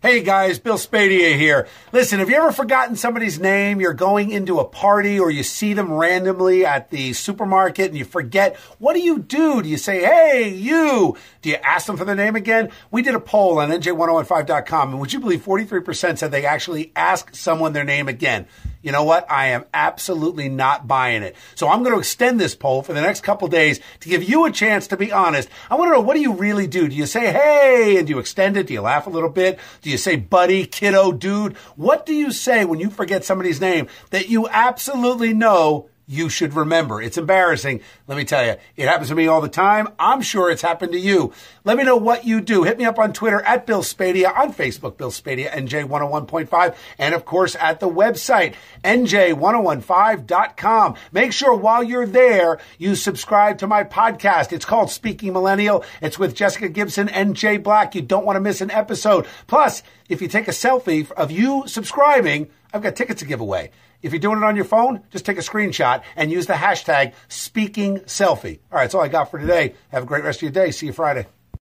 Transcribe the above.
Hey guys, Bill Spadea here. Listen, have you ever forgotten somebody's name? You're going into a party or you see them randomly at the supermarket and you forget. What do you do? Do you say, hey, you? Do you ask them for their name again? We did a poll on NJ1015.com and would you believe 43% said they actually ask someone their name again? You know what? I am absolutely not buying it. So I'm going to extend this poll for the next couple days to give you a chance to be honest. I want to know what do you really do? Do you say, hey, and do you extend it? Do you laugh a little bit? Do you say buddy, kiddo, dude? What do you say when you forget somebody's name that you absolutely know you should remember. It's embarrassing. Let me tell you, it happens to me all the time. I'm sure it's happened to you. Let me know what you do. Hit me up on Twitter at Bill Spadea, on Facebook, Bill Spadea, NJ101.5, and of course at the website, NJ1015.com. Make sure while you're there, you subscribe to my podcast. It's called Speaking Millennial. It's with Jessica Gibson and Jay Black. You don't want to miss an episode. Plus, if you take a selfie of you subscribing, I've got tickets to give away. If you're doing it on your phone, just take a screenshot and use the hashtag speaking selfie. All right, that's all I got for today. Have a great rest of your day. See you Friday.